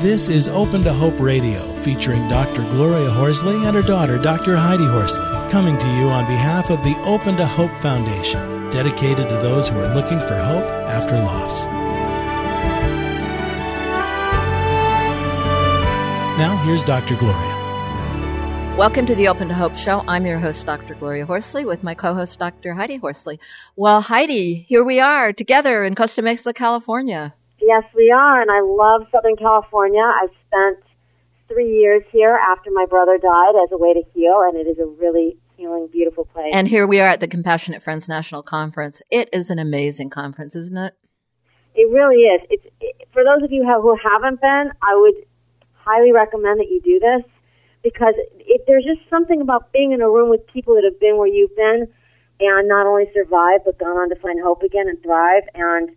This is Open to Hope Radio, featuring Dr. Gloria Horsley and her daughter, Dr. Heidi Horsley, coming to you on behalf of the Open to Hope Foundation, dedicated to those who are looking for hope after loss. Now, here's Dr. Gloria. Welcome to the Open to Hope Show. I'm your host, Dr. Gloria Horsley, with my co-host, Dr. Heidi Horsley. Well, Heidi, here we are together in Costa Mesa, California. Yes, we are, and I love Southern California. I've spent three years here after my brother died as a way to heal, and it is a really healing, beautiful place. And here we are at the Compassionate Friends National Conference. It is an amazing conference, isn't it? It really is. It's it, for those of you who haven't been. I would highly recommend that you do this because it, there's just something about being in a room with people that have been where you've been and not only survived but gone on to find hope again and thrive and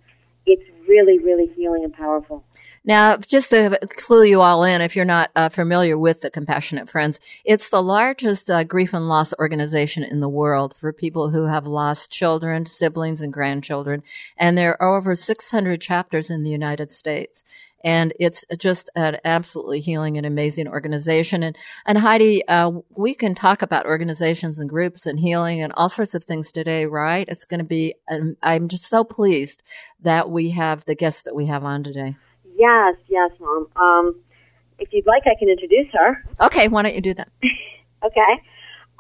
it's really really healing and powerful now, just to clue you all in, if you're not uh, familiar with the Compassionate Friends, it's the largest uh, grief and loss organization in the world for people who have lost children, siblings, and grandchildren. And there are over 600 chapters in the United States and it's just an absolutely healing and amazing organization. And and Heidi, uh, we can talk about organizations and groups and healing and all sorts of things today, right? It's going to be. Um, I'm just so pleased that we have the guest that we have on today. Yes, yes, Mom. Um, if you'd like, I can introduce her. Okay, why don't you do that? okay.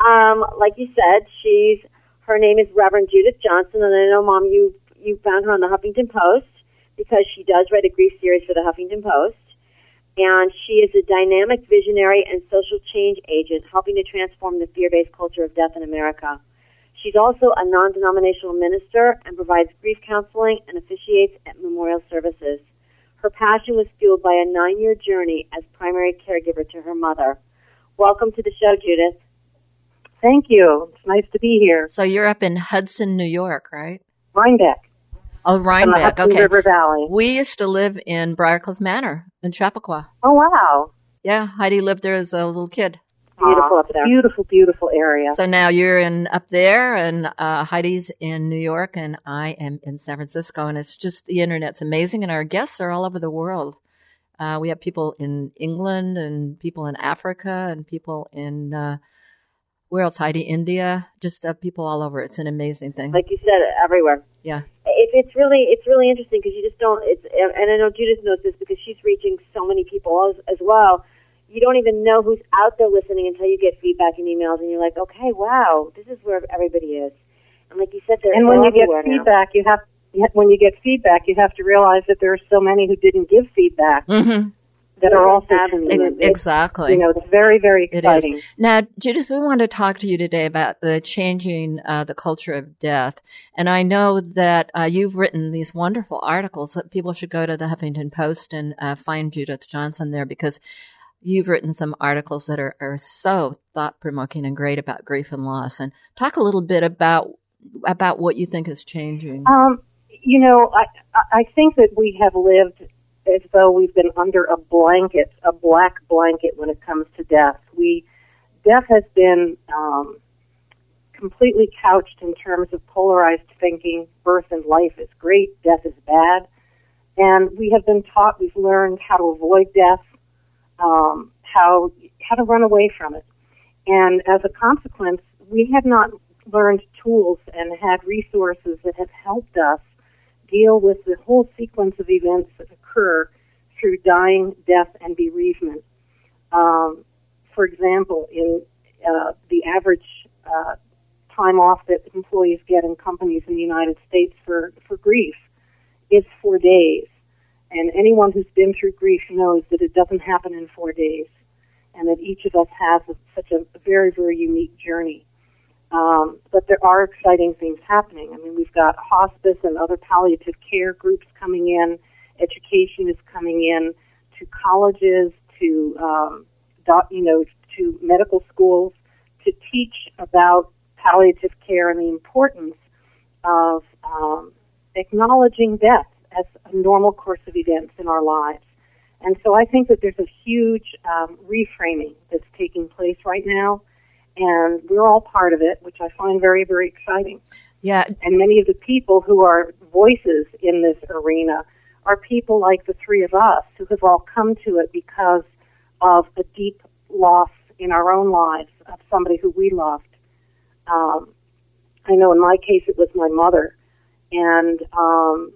Um, like you said, she's her name is Reverend Judith Johnson, and I know, Mom, you you found her on the Huffington Post because she does write a grief series for the Huffington Post. And she is a dynamic visionary and social change agent helping to transform the fear based culture of death in America. She's also a non denominational minister and provides grief counseling and officiates at memorial services. Her passion was fueled by a nine year journey as primary caregiver to her mother. Welcome to the show, Judith. Thank you. It's nice to be here. So you're up in Hudson, New York, right? Rhinebeck. Oh, Rhinebeck. Okay. River Valley. We used to live in Briarcliff Manor in Chappaqua. Oh, wow. Yeah, Heidi lived there as a little kid. Beautiful up there. Beautiful, beautiful area. So now you're in up there, and uh, Heidi's in New York, and I am in San Francisco, and it's just the internet's amazing, and our guests are all over the world. Uh, we have people in England, and people in Africa, and people in uh, where else? Heidi, India, just uh, people all over. It's an amazing thing. Like you said, everywhere. Yeah it, it's really it's really interesting because you just don't. It's and I know Judith knows this because she's reaching so many people as, as well. You don't even know who's out there listening until you get feedback and emails, and you're like, okay, wow, this is where everybody is. And like you said, they're and when you get now. feedback, you have when you get feedback, you have to realize that there are so many who didn't give feedback. Mm-hmm that are also Ex- exactly. You know, it's very, very exciting. It is. Now, Judith, we want to talk to you today about the changing uh, the culture of death, and I know that uh, you've written these wonderful articles that people should go to the Huffington Post and uh, find Judith Johnson there because you've written some articles that are, are so thought provoking and great about grief and loss. And talk a little bit about about what you think is changing. Um, you know, I I think that we have lived as though we've been under a blanket, a black blanket when it comes to death. We, death has been um, completely couched in terms of polarized thinking. Birth and life is great, death is bad. And we have been taught, we've learned how to avoid death, um, how, how to run away from it. And as a consequence, we have not learned tools and had resources that have helped us deal with the whole sequence of events that occur through dying, death, and bereavement. Um, for example, in uh, the average uh, time off that employees get in companies in the United States for, for grief is four days. And anyone who's been through grief knows that it doesn't happen in four days and that each of us has a, such a very, very unique journey. Um, but there are exciting things happening. I mean, we've got hospice and other palliative care groups coming in. Education is coming in to colleges, to um, you know, to medical schools to teach about palliative care and the importance of um, acknowledging death as a normal course of events in our lives. And so I think that there's a huge um, reframing that's taking place right now and we're all part of it, which I find very, very exciting. Yeah. And many of the people who are voices in this arena are people like the three of us who have all come to it because of a deep loss in our own lives of somebody who we loved. Um, I know in my case it was my mother, and um,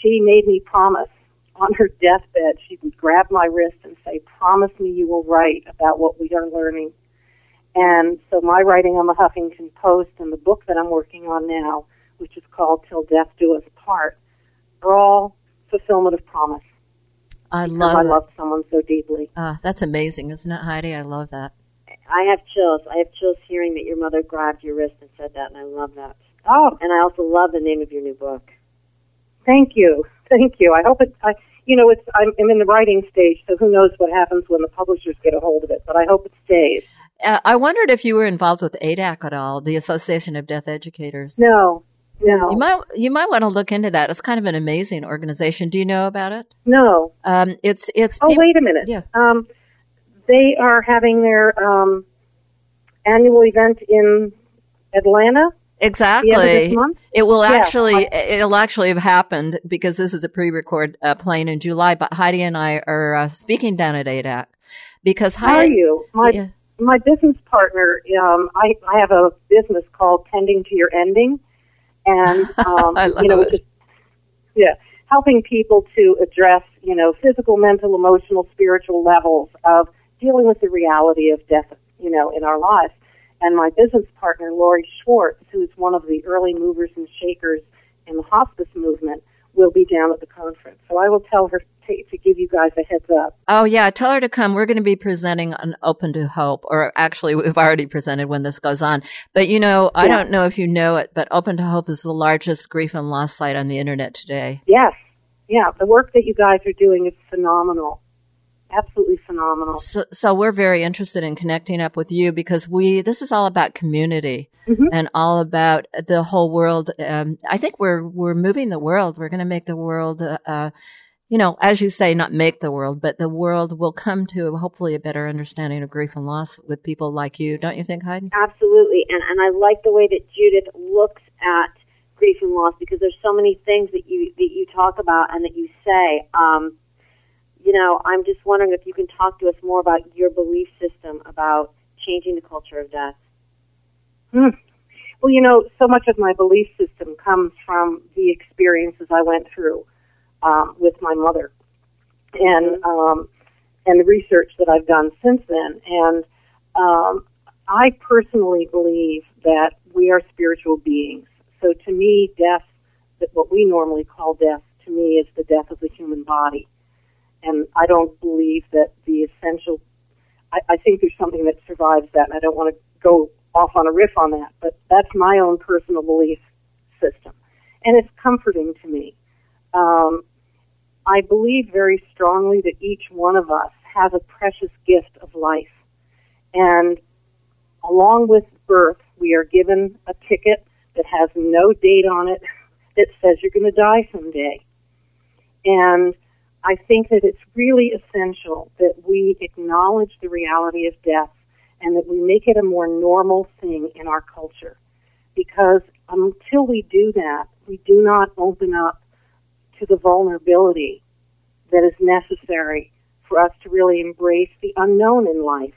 she made me promise on her deathbed. She would grab my wrist and say, "Promise me you will write about what we are learning." And so my writing on the Huffington Post and the book that I'm working on now, which is called Till Death Do Us Part, are all fulfillment of promise. I love I it. love someone so deeply. Uh, that's amazing, isn't it, Heidi? I love that. I have chills. I have chills hearing that your mother grabbed your wrist and said that, and I love that. Oh, And I also love the name of your new book. thank you, thank you. I hope it. I, you know, it's I'm, I'm in the writing stage, so who knows what happens when the publishers get a hold of it. But I hope it stays. Uh, I wondered if you were involved with ADEC at all, the Association of Death Educators. No, no, You might you might want to look into that. It's kind of an amazing organization. Do you know about it? no. Um, it's it's Oh, wait a minute. Yeah. Um, they are having their um, annual event in Atlanta. exactly. the end of this month? It will Yeah, actually it'll actually have happened because this is a pre-record uh, playing in July. But Heidi and I are uh, speaking down at ADEC because How are you? My Yeah. my business partner. Um, I I have a business called Tending to Your Ending, and um, you know, is yeah, helping people to address you know physical, mental, emotional, spiritual levels of dealing with the reality of death. You know, in our lives. And my business partner, Lori Schwartz, who's one of the early movers and shakers in the hospice movement, will be down at the conference. So I will tell her to, to give you guys a heads up. Oh yeah, tell her to come. We're going to be presenting on Open to Hope, or actually we've already presented when this goes on. But you know, I don't know if you know it, but Open to Hope is the largest grief and loss site on the internet today. Yes. Yeah, the work that you guys are doing is phenomenal. Absolutely phenomenal. So, so we're very interested in connecting up with you because we this is all about community Mhm. and all about the whole world. Um, I think we're we're moving the world. We're going to make the world, uh, uh, you know, as you say, not make the world, but the world will come to hopefully a better understanding of grief and loss with people like you. Don't you think, Heidi? Absolutely, and and I like the way that Judith looks at grief and loss because there's so many things that you that you talk about and that you say. Um, you know, I'm just wondering if you can talk to us more about your belief system about changing the culture of death. Hmm. Well, you know, so much of my belief system comes from the experiences I went through um, with my mother, and um, and the research that I've done since then. And um, I personally believe that we are spiritual beings. So to me, death, that what we normally call death, to me is the death of the human body. And I don't believe that the essential. I, I think there's something that survives that, and I don't want to go off on a riff on that, but that's my own personal belief system, and it's comforting to me. Um, I believe very strongly that each one of us has a precious gift of life, and along with birth, we are given a ticket that has no date on it that says you're going to die someday, and I think that it's really essential that we acknowledge the reality of death and that we make it a more normal thing in our culture. Because until we do that, we do not open up to the vulnerability that is necessary for us to really embrace the unknown in life.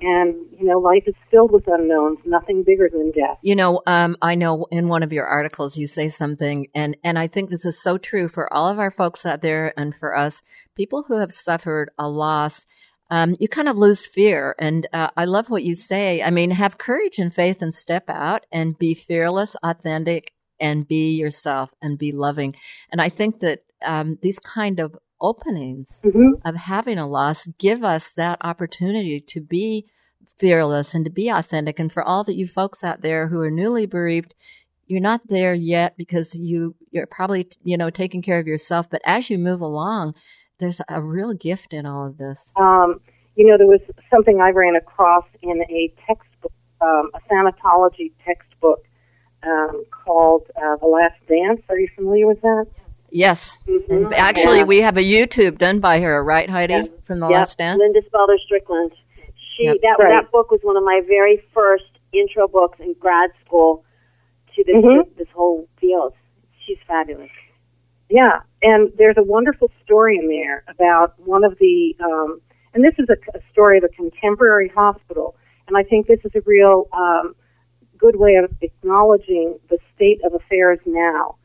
And, you know, life is filled with unknowns, nothing bigger than death. You know, um, I know in one of your articles you say something, and, and I think this is so true for all of our folks out there and for us, people who have suffered a loss. Um, you kind of lose fear. And uh, I love what you say. I mean, have courage and faith and step out and be fearless, authentic, and be yourself and be loving. And I think that um, these kind of openings Mm-hmm. of having a loss give us that opportunity to be fearless and to be authentic. And for all that you folks out there who are newly bereaved, you're not there yet because you you're probably you know taking care of yourself. But as you move along, there's a real gift in all of this. Um, you know, there was something I ran across in a textbook, um, a thanatology textbook um, called uh, The Last Dance. Are you familiar with that? Yes, Mm-hmm. and actually, Yeah. we have a YouTube done by her, right, Heidi, Yeah. from the Yep, Last Dance. Lynne DeSpelder Strickland. She Yep. that Right. that book was one of my very first intro books in grad school to this Mhm. this whole field. She's fabulous. Yeah, and there's a wonderful story in there about one of the, um, and this is a, a story of a contemporary hospital, and I think this is a real um, good way of acknowledging the state of affairs now.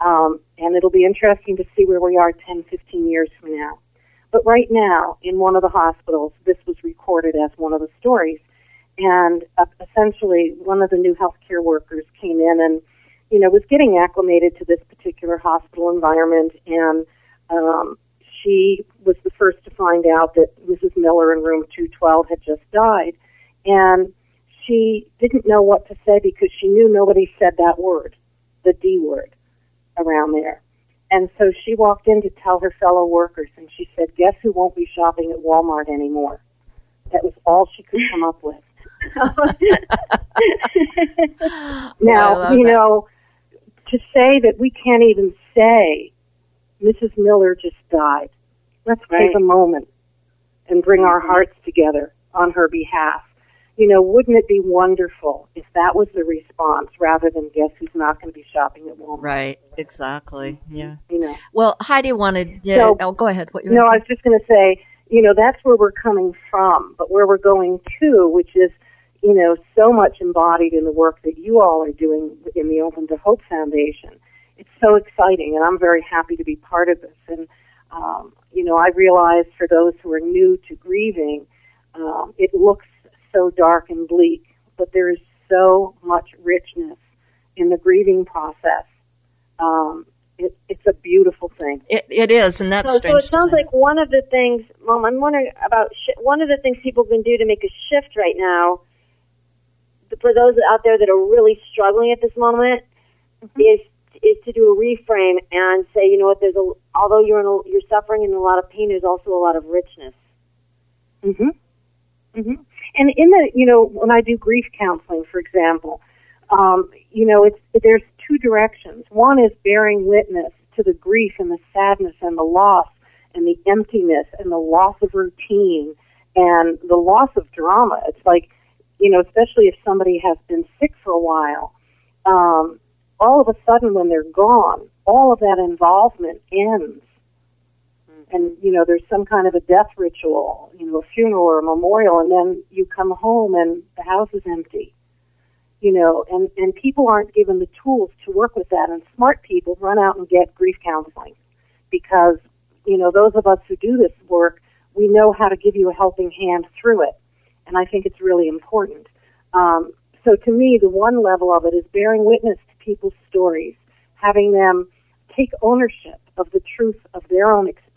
Um, and it'll be interesting to see where we are 10, 15 years from now. But right now, in one of the hospitals, this was recorded as one of the stories. And uh, essentially, one of the new healthcare workers came in and, you know, was getting acclimated to this particular hospital environment. And um, she was the first to find out that Mrs. Miller in room 212 had just died. And she didn't know what to say because she knew nobody said that word, the D word, around there. And so she walked in to tell her fellow workers, and she said, Guess who won't be shopping at Walmart anymore? That was all she could come up with. now, you know, to say that we can't even say Mrs. Miller just died, let's Right. take a moment and bring our mm-hmm. hearts together on her behalf. You know, wouldn't it be wonderful if that was the response rather than guess who's not going to be shopping at Walmart? Right, exactly. Mm-hmm. Yeah. You know. Well, Heidi wanted. Yeah, So- oh, go ahead. What you No, I was just going to say, you know, that's where we're coming from, but where we're going to, which is, you know, so much embodied in the work that you all are doing in the Open to Hope Foundation. It's so exciting, and I'm very happy to be part of this. And, um, you know, I realize for those who are new to grieving, um, it looks so dark and bleak, but there is so much richness in the grieving process. Um, it, it's a beautiful thing. It, it is, and that's So, so it sounds like one of the things, Mom, I'm wondering about sh- one of the things people can do to make a shift right now. For those out there that are really struggling at this moment, Mm-hmm. is is to do a reframe and say, you know what? There's a although you're in a, you're suffering and a lot of pain, there's also a lot of richness. hmm hmm And in the, you know, when I do grief counseling, for example, um, you know, it's there's two directions. One is bearing witness to the grief and the sadness and the loss and the emptiness and the loss of routine and the loss of drama. It's like, you know, especially if somebody has been sick for a while, um, all of a sudden when they're gone, all of that involvement ends and you know there's some kind of a death ritual, you know, a funeral or a memorial, and then you come home and the house is empty. You know, and and people aren't given the tools to work with that. And smart people run out and get grief counseling because you know those of us who do this work, we know how to give you a helping hand through it, and I think it's really important. Um, so to me, the one level of it is bearing witness to people's stories, having them take ownership of the truth of their own experience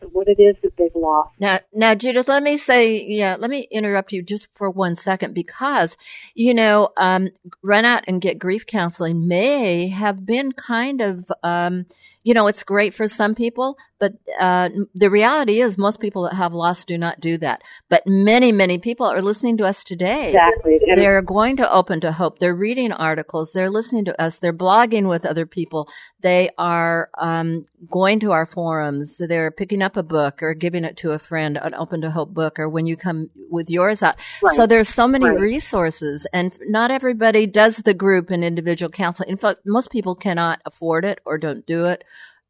of what it is that they've lost. Now, now, Judith, let me say, yeah, let me interrupt you just for one second because, you know, um, run out and get grief counseling may have been kind of, um, you know, it's great for some people, but uh, the reality is most people that have lost do not do that. But many, many people are listening to us today. Exactly. They're going to open to hope. They're reading articles. They're listening to us. They're blogging with other people. They are um, going to our forums. They're picking up a book or giving it to a friend, an open to hope book, or when you come with yours out. Right. So there's so many Right. resources, and not everybody does the group and individual counseling. In fact, most people cannot afford it or don't do it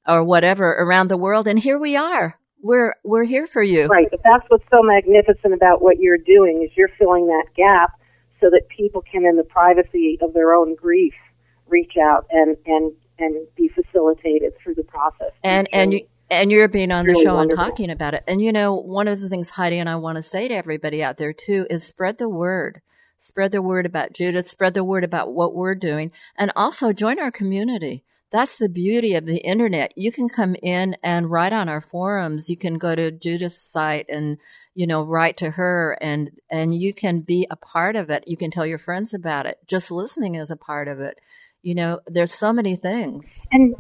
or whatever around the world. And here we are. We're we're here for you. Right, but that's what's so magnificent about what you're doing is you're filling that gap so that people can, in the privacy of their own grief, reach out and and and be facilitated through the process. and and you and you're being on the show wonderful. and talking about it. And you know, one of the things Heidi and I want to say to everybody out there too is spread the word. Spread the word about Judith, spread the word about what we're doing, and also join our community. That's the beauty of the internet. You can come in and write on our forums. You can go to Judith's site and, you know, write to her and, and you can be a part of it. You can tell your friends about it. Just listening is a part of it. You know, there's so many things. and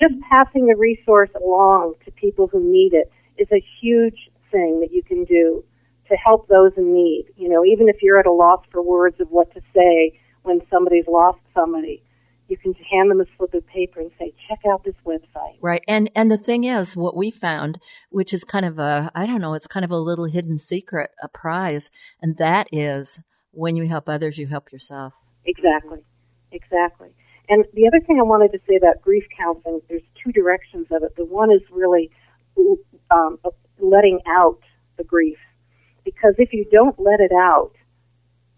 just passing the resource along to people who need it is a huge thing that you can do to help those in need. You know, even if you're at a loss for words of what to say when somebody's lost somebody, you can hand them a slip of paper and say, check out this website. Right. And and the thing is what we found, which is kind of a I don't know, it's kind of a little hidden secret, a prize, and that is when you help others, you help yourself. Exactly. Exactly. And the other thing I wanted to say about grief counseling, there's two directions of it. The one is really um, letting out the grief, because if you don't let it out,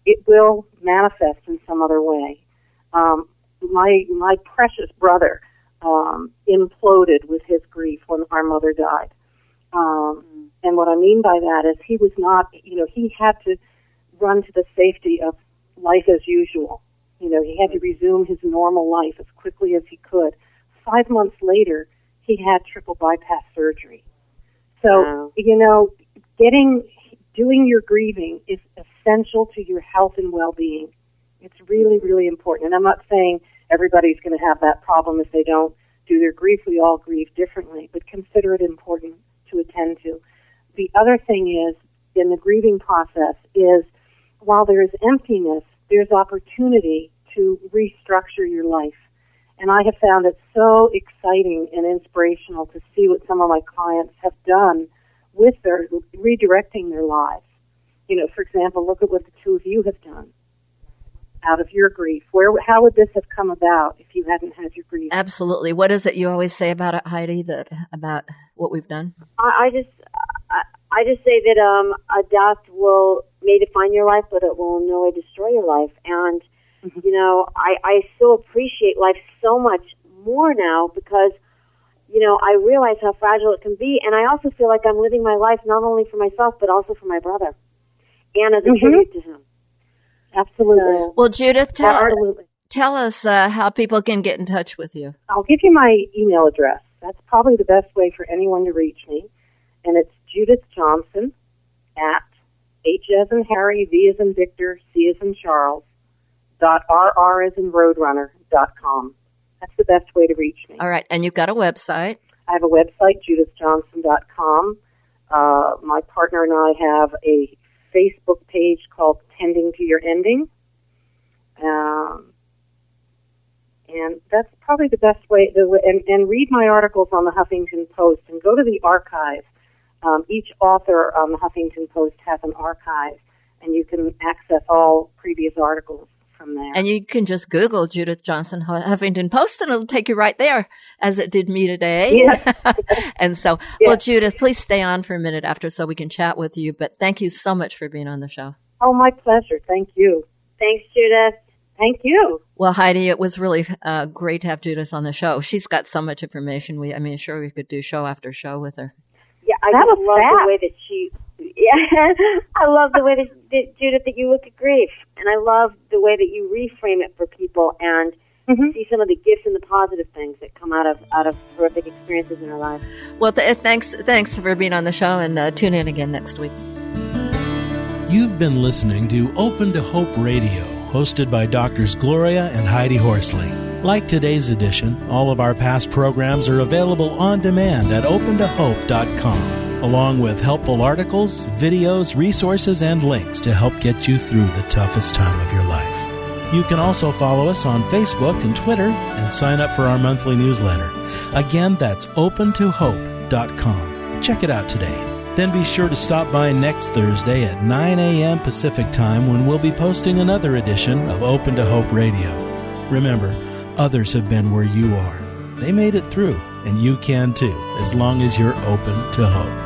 it will manifest in some other way. Um, my my precious brother um, imploded with his grief when our mother died. Um, and what I mean by that is he was not, you know, he had to run to the safety of life as usual. You know, he had to resume his normal life as quickly as he could. Five months later, he had triple bypass surgery. So, wow. you know, getting, doing your grieving is essential to your health and well-being. It's really, really important. And I'm not saying everybody's going to have that problem if they don't do their grief. We all grieve differently, but consider it important to attend to. The other thing is, in the grieving process, is while there is emptiness, there's opportunity to restructure your life. And I have found it so exciting and inspirational to see what some of my clients have done with their redirecting their lives. You know, for example, look at what the two of you have done out of your grief. Where, how would this have come about if you hadn't had your grief? Absolutely. What is it you always say about it, Heidi? That about what we've done? I, I just, I, I just say that um, a death will may define your life, but it will in no way destroy your life. And mm-hmm. you know, I, I so appreciate life so much more now because you know, I realize how fragile it can be, and I also feel like I'm living my life not only for myself but also for my brother, and as a mm-hmm. tribute to him. Absolutely. Well, Judith, tell, Absolutely. tell us uh, how people can get in touch with you. I'll give you my email address. That's probably the best way for anyone to reach me. And it's Judith Johnson at H as in Harry, V as in Victor, C as in Charles, dot RR as in Roadrunner dot com. That's the best way to reach me. All right. And you've got a website. I have a website, judithjohnson.com. Uh, my partner and I have a Facebook page called Tending to Your Ending. Um, and that's probably the best way to, and, and read my articles on the Huffington Post and go to the archive. Um, each author on the Huffington Post has an archive, and you can access all previous articles from there. And you can just Google Judith Johnson Huffington Post, and it'll take you right there, as it did me today. Yes. and so, yes. well, Judith, please stay on for a minute after so we can chat with you. But thank you so much for being on the show. Oh, my pleasure. Thank you. Thanks, Judith. Thank you. Well, Heidi, it was really uh, great to have Judith on the show. She's got so much information. We, I mean, sure, we could do show after show with her. Yeah, I that love fast. the way that she yeah, I love the way that, that Judith that you look at grief, and I love the way that you reframe it for people and mm-hmm. see some of the gifts and the positive things that come out of out of horrific experiences in our lives. Well, th- thanks thanks for being on the show, and uh, tune in again next week. You've been listening to Open to Hope Radio, hosted by Doctors Gloria and Heidi Horsley. Like today's edition, all of our past programs are available on demand at opentohope.com along with helpful articles, videos, resources, and links to help get you through the toughest time of your life. You can also follow us on Facebook and Twitter and sign up for our monthly newsletter. Again, that's opentohope.com. Check it out today. Then be sure to stop by next Thursday at 9 a.m. Pacific Time when we'll be posting another edition of Open to Hope Radio. Remember, others have been where you are. They made it through, and you can too, as long as you're open to hope.